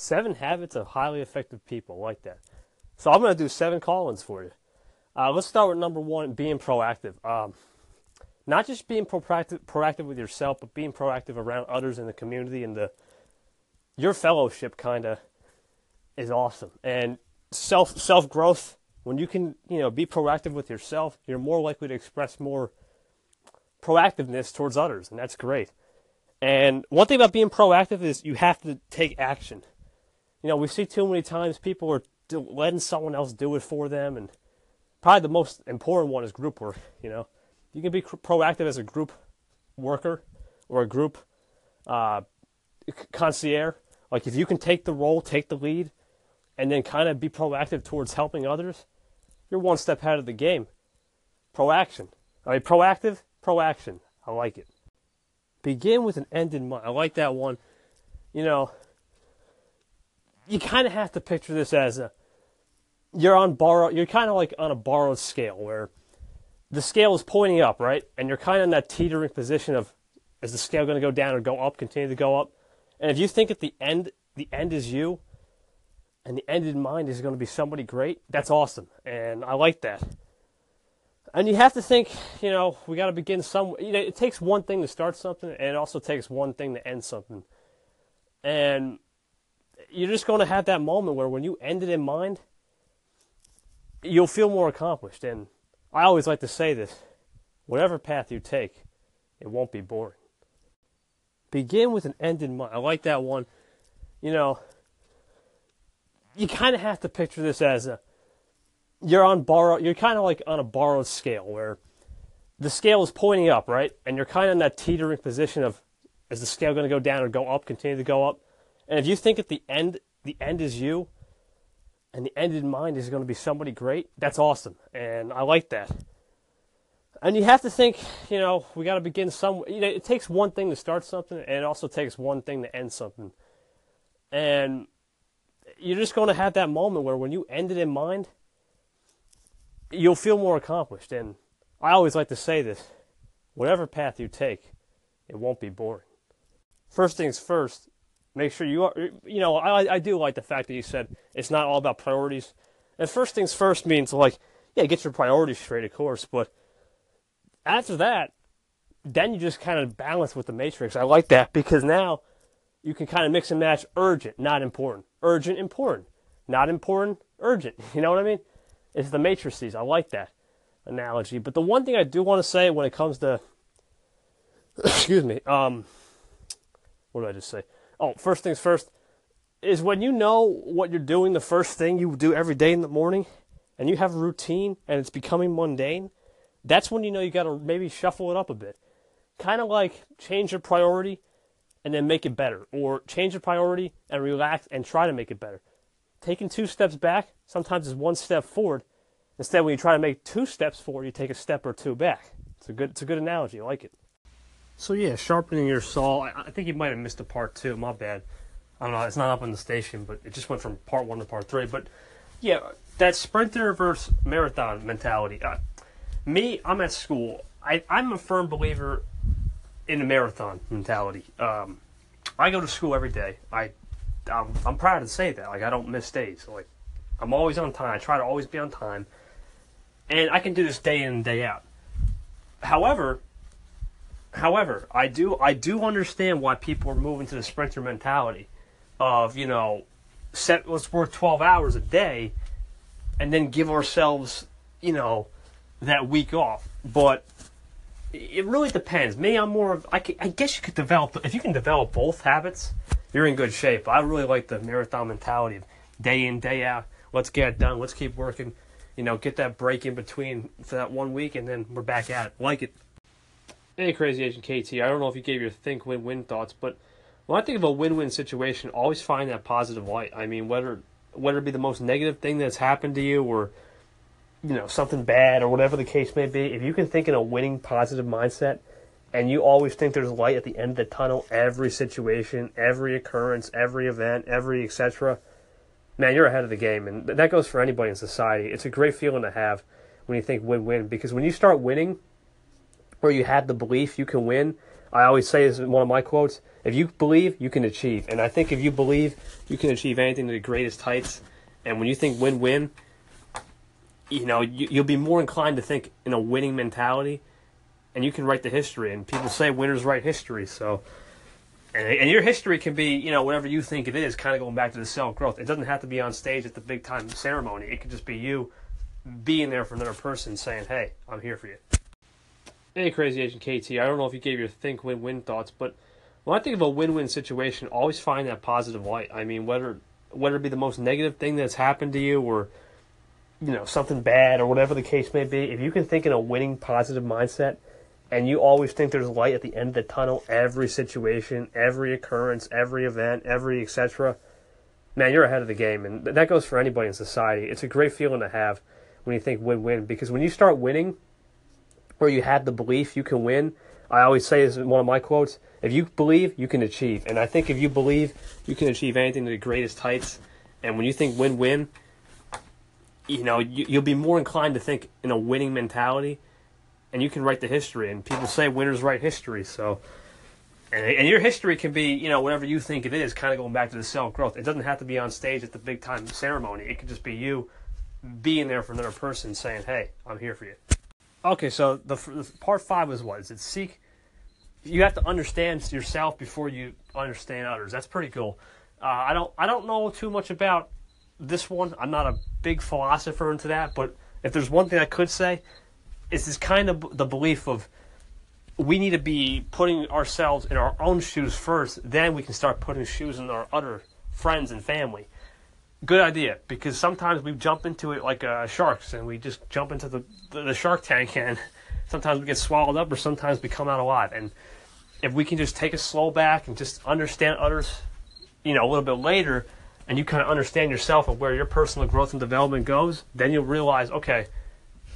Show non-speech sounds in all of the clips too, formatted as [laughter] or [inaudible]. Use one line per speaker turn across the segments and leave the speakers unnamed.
Seven habits of highly effective people. like that. So I'm going to do seven call-ins for you. Uh, let's start with number one, being proactive. Um, not just being proactive, proactive with yourself, but being proactive around others in the community and the your fellowship kind of is awesome. And self self growth when you can you know be proactive with yourself, you're more likely to express more proactiveness towards others, and that's great. And one thing about being proactive is you have to take action. You know, we see too many times people are letting someone else do it for them, and probably the most important one is group work. You know, you can be proactive as a group worker or a group uh, concierge. Like if you can take the role, take the lead, and then kind of be proactive towards helping others, you're one step ahead of the game. Proaction. I mean, proactive, proaction. I like it. Begin with an end in mind. I like that one. You know, you kind of have to picture this as a you're on borrow. You're kind of like on a borrowed scale where the scale is pointing up, right? And you're kind of in that teetering position of is the scale going to go down or go up, continue to go up? And if you think at the end, the end is you, and the end in mind is going to be somebody great, that's awesome. And I like that. And you have to think, you know, we got to begin some. You know, it takes one thing to start something, and it also takes one thing to end something. And you're just going to have that moment where when you end it in mind, you'll feel more accomplished. And I always like to say this whatever path you take, it won't be boring. Begin with an end in mind. I like that one. You know, you kind of have to picture this as a you're on borrow you're kind of like on a borrowed scale where the scale is pointing up, right? And you're kind of in that teetering position of is the scale going to go down or go up, continue to go up? And if you think at the end the end is you and the end in mind is going to be somebody great, that's awesome. And I like that. And you have to think, you know, we got to begin some. You know, it takes one thing to start something, and it also takes one thing to end something. And you're just going to have that moment where when you end it in mind, you'll feel more accomplished. And I always like to say this whatever path you take, it won't be boring. First things first, make sure you are, you know, I, I do like the fact that you said it's not all about priorities. And first things first means like, yeah, get your priorities straight, of course, but after that, then you just kind of balance with the matrix. I like that because now you can kind of mix and match urgent, not important. Urgent, important. Not important, urgent. [laughs] You know what I mean? It's the matrices. I like that analogy. But the one thing I do want to say when it comes to, [coughs] excuse me, um, what did I just say? Oh, first things first is when you know what you're doing, the first thing you do every day in the morning, and you have a routine and it's becoming mundane, that's when you know you got to maybe shuffle it up a bit. Kind of like change your priority and then make it better, or change your priority and relax and try to make it better. Taking two steps back sometimes is one step forward. Instead, when you try to make two steps forward, you take a step or two back. It's a good, it's a good analogy. I like it. So yeah, sharpening your saw. I, I think you might have missed a part two. My bad. I don't know. It's not up on the station, but it just went from part one to part three. But yeah, that sprinter versus marathon mentality. Uh, me, I'm at school. I, I'm a firm believer in a marathon mentality. Um, I go to school every day. I, I'm, I'm proud to say that. Like I don't miss days. Like I'm always on time. I try to always be on time, and I can do this day in and day out. However, however, I do I do understand why people are moving to the sprinter mentality of you know set let's work 12 hours a day and then give ourselves you know that week off but it really depends. Me, I'm more of. I, I guess you could develop if you can develop both habits, you're in good shape. I really like the marathon mentality of day in day out. Let's get it done. Let's keep working. You know, get that break in between for that one week, and then we're back at it. Like it. Hey, Crazy Asian KT. I don't know if you gave your think win-win thoughts, but when I think of a win-win situation, always find that positive light. I mean, whether whether it be the most negative thing that's happened to you or you know something bad or whatever the case may be, if you can think in a winning, positive mindset, and you always think there's light at the end of the tunnel, every situation, every occurrence, every event, every etc. Man, you're ahead of the game, and that goes for anybody in society. It's a great feeling to have when you think win-win because when you start winning, or you have the belief you can win, I always say this is one of my quotes. If you believe, you can achieve. And I think if you believe, you can achieve anything to the greatest heights. And when you think win-win, you know, you, you'll be more inclined to think in a winning mentality and you can write the history. And people say winners write history. So, and, and your history can be, you know, whatever you think it is, kind of going back to the self growth. It doesn't have to be on stage at the big time ceremony. It could just be you being there for another person saying, hey, I'm here for you. Hey, Crazy Asian KT. I don't know if you gave your think win win thoughts, but when I think of a win win situation, always find that positive light. I mean, whether whether it be the most negative thing that's happened to you or you know something bad or whatever the case may be, if you can think in a winning, positive mindset, and you always think there's light at the end of the tunnel, every situation, every occurrence, every event, every etc. Man, you're ahead of the game, and that goes for anybody in society. It's a great feeling to have when you think win-win because when you start winning, where you have the belief you can win. I always say is one of my quotes. If you believe, you can achieve. And I think if you believe, you can achieve anything to the greatest heights. And when you think win-win, you know, you, you'll be more inclined to think in a winning mentality and you can write the history. And people say winners write history. So, and, and your history can be, you know, whatever you think it is, kind of going back to the self growth. It doesn't have to be on stage at the big time ceremony. It could just be you being there for another person saying, hey, I'm here for you. Okay, so the, the part five was what? Is it seek? You have to understand yourself before you understand others. That's pretty cool. Uh, I don't I don't know too much about this one. I'm not a big philosopher into that, but if there's one thing I could say, it's this kind of the belief of we need to be putting ourselves in our own shoes first, then we can start putting shoes in our other friends and family good idea because sometimes we jump into it like uh, sharks and we just jump into the, the, the shark tank and [laughs] sometimes we get swallowed up or sometimes we come out alive. And if we can just take a slow back and just understand others you know a little bit later and you kind of understand yourself and where your personal growth and development goes then you'll realize okay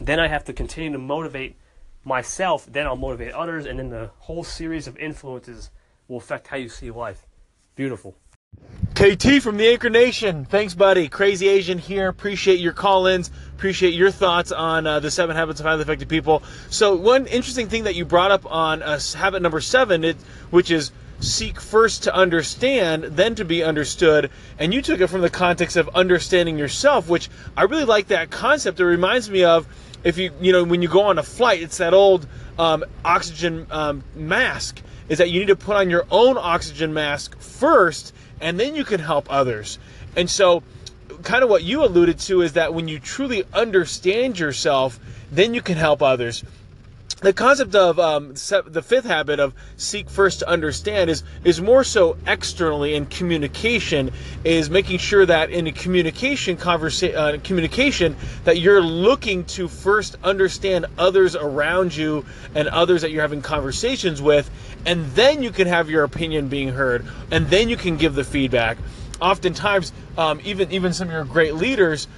then i have to continue to motivate myself then i'll motivate others and then the whole series of influences will affect how you see life. Beautiful
KT from the Anchor Nation. Thanks, buddy. Crazy Asian here. Appreciate your call ins. Appreciate your thoughts on uh, the seven habits of highly effective people. So, one interesting thing that you brought up on uh, habit number seven, it, which is seek first to understand, then to be understood. And you took it from the context of understanding yourself, which I really like that concept. It reminds me of if you, you know, when you go on a flight, it's that old um, oxygen um, mask, is that you need to put on your own oxygen mask first and then you can help others. And so, kind of what you alluded to is that when you truly understand yourself, then you can help others. The concept of um, the fifth habit of seek first to understand is is more so externally in communication is making sure that in a communication conversation uh, communication that you're looking to first understand others around you and others that you're having conversations with and then you can have your opinion being heard, and then you can give the feedback. Oftentimes, um, even even some of your great leaders,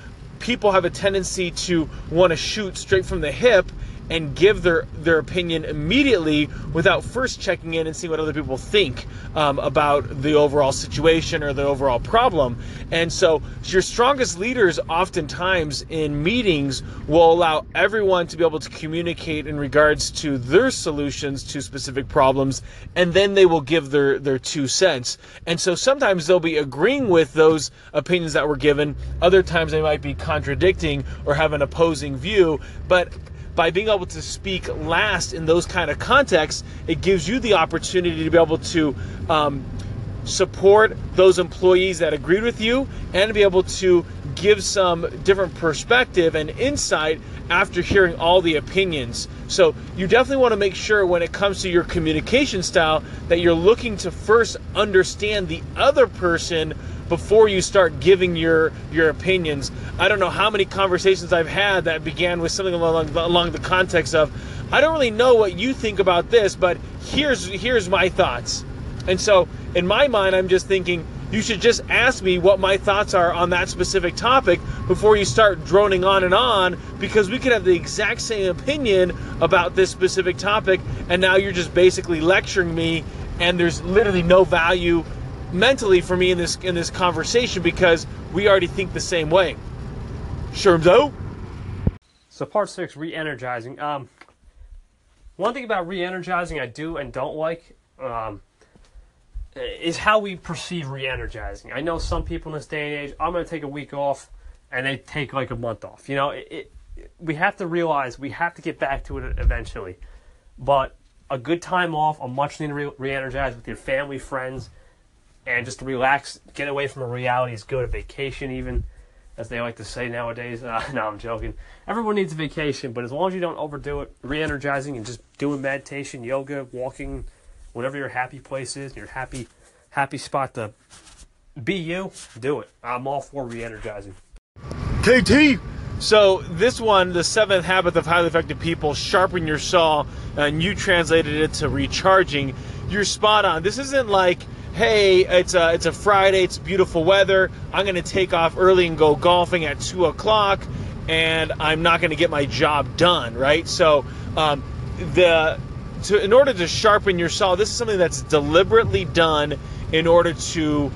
people have a tendency to want to shoot straight from the hip and give their their opinion immediately without first checking in and seeing what other people think um, about the overall situation or the overall problem. And so, your strongest leaders, oftentimes in meetings, will allow everyone to be able to communicate in regards to their solutions to specific problems, and then they will give their their two cents. And so, sometimes they'll be agreeing with those opinions that were given. Other times, they might be contradicting or have an opposing view, but by being able to speak last in those kind of contexts, it gives you the opportunity to be able to um, support those employees that agreed with you and be able to give some different perspective and insight after hearing all the opinions. So, you definitely want to make sure when it comes to your communication style that you're looking to first understand the other person before you start giving your your opinions. I don't know how many conversations I've had that began with something along along the context of I don't really know what you think about this, but here's here's my thoughts. And so, in my mind, I'm just thinking you should just ask me what my thoughts are on that specific topic before you start droning on and on because we could have the exact same opinion about this specific topic and now you're just basically lecturing me and there's literally no value mentally for me in this in this conversation because we already think the same way. Shermzo?
So part six, re-energizing. Um, one thing about re-energizing I do and don't like um, is how we perceive re-energizing. I know some people in this day and age, I'm going to take a week off, and they take like a month off. You know, it, it, we have to realize we have to get back to it eventually. But a good time off, a much needed re-energize with your family, friends, and just relax, get away from a reality is good. A vacation, even as they like to say nowadays. [laughs] Uh, no, I'm joking. Everyone needs a vacation, but as long as you don't overdo it, re-energizing and just doing meditation, yoga, walking, whatever your happy place is, your happy happy spot to be you, do it. I'm all for re-energizing.
KT. So this one, the seventh habit of highly effective people, sharpen your saw, and you translated it to recharging. You're spot on. This isn't like hey, it's a, it's a Friday, it's beautiful weather. I'm going to take off early and go golfing at 2 o'clock, and I'm not going to get my job done, right? So, um, the to, in order to sharpen your saw, this is something that's deliberately done in order to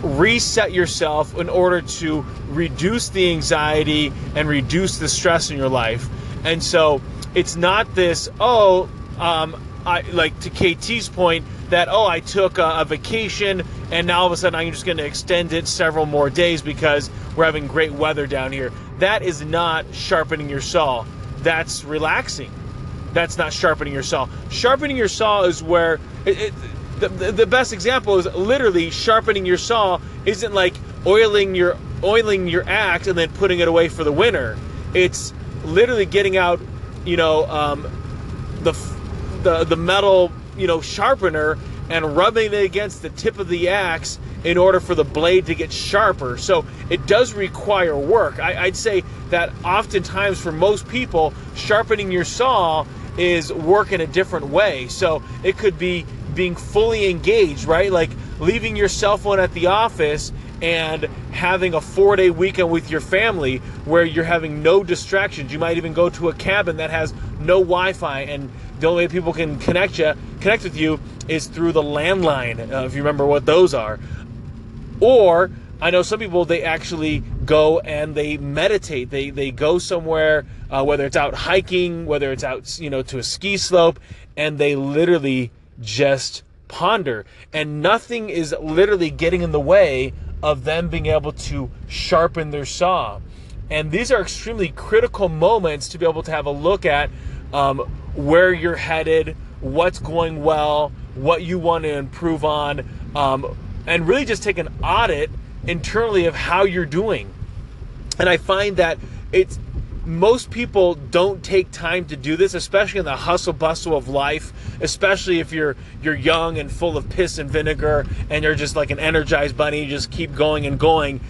reset yourself, in order to reduce the anxiety and reduce the stress in your life. And so, it's not this, oh, um, I like to KT's point that oh I took a, a vacation and now all of a sudden I'm just going to extend it several more days because we're having great weather down here. That is not sharpening your saw. That's relaxing. That's not sharpening your saw. Sharpening your saw is where it, it, the, the best example is literally sharpening your saw isn't like oiling your oiling your axe and then putting it away for the winter. It's literally getting out, you know, um, the the the metal you know sharpener and rubbing it against the tip of the axe in order for the blade to get sharper. So it does require work. I, would say that oftentimes for most people, sharpening your saw is work in a different way. So it could be being fully engaged, right? Like leaving your cell phone at the office and having a four day weekend with your family where you're having no distractions. You might even go to a cabin that has no Wi Fi, and the only way people can connect you, connect with you, is through the landline, uh, if you remember what those are. Or I know some people they actually go and they meditate. They they go somewhere, uh, whether it's out hiking, whether it's out you know to a ski slope, and they literally just ponder. And nothing is literally getting in the way of them being able to sharpen their saw. And these are extremely critical moments to be able to have a look at um, where you're headed, what's going well, what you want to improve on, um, and really just take an audit internally of how you're doing. And I find that it's most people don't take time to do this, especially in the hustle bustle of life. Especially if you're you're young and full of piss and vinegar, and you're just like an energized bunny, you just keep going and going.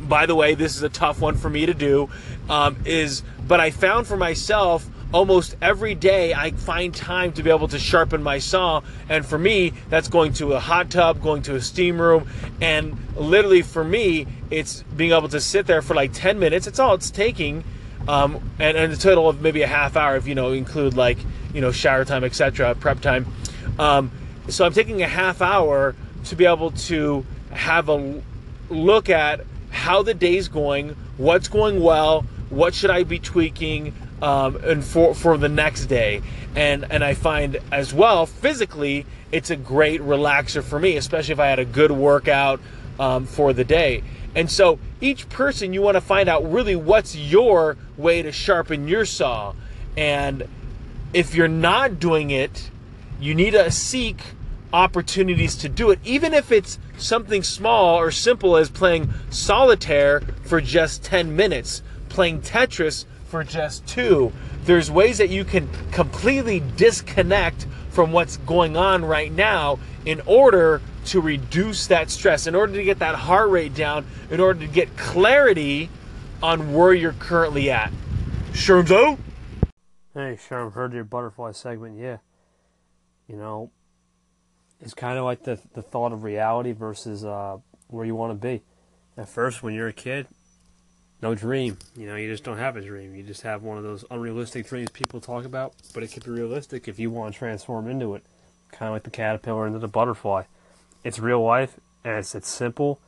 By the way, this is a tough one for me to do. Um, is but I found for myself almost every day I find time to be able to sharpen my saw. And for me, that's going to a hot tub, going to a steam room. And literally for me, it's being able to sit there for like 10 minutes. It's all it's taking um, and, and a total of maybe a half hour if you know include like you know shower time, etc., prep time. Um, so I'm taking a half hour to be able to have a look at how the day's going, what's going well, what should I be tweaking, um, and for for the next day. And and I find as well physically, it's a great relaxer for me, especially if I had a good workout um, for the day. And so each person, you want to find out really what's your way to sharpen your saw. And if you're not doing it, you need to seek opportunities to do it, even if it's something small or simple as playing solitaire for just 10 minutes, playing Tetris for just two. There's ways that you can completely disconnect from what's going on right now in order to reduce that stress, in order to get that heart rate down, in order to get clarity on where you're currently at. Shermzo?
Hey, Sherm, heard your butterfly segment. Yeah. You know, it's kind of like the, the thought of reality versus uh, where you want to be. At first, when you're a kid, no dream. You know, you just don't have a dream. You just have one of those unrealistic dreams people talk about, but it could be realistic if you want to transform into it. Kind of like the caterpillar into the butterfly. It's real life, and it's, it's simple.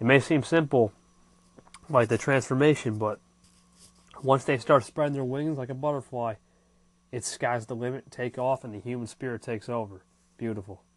It may seem simple, like the transformation, but once they start spreading their wings like a butterfly, it's sky's the limit, take off, and the human spirit takes over. Beautiful.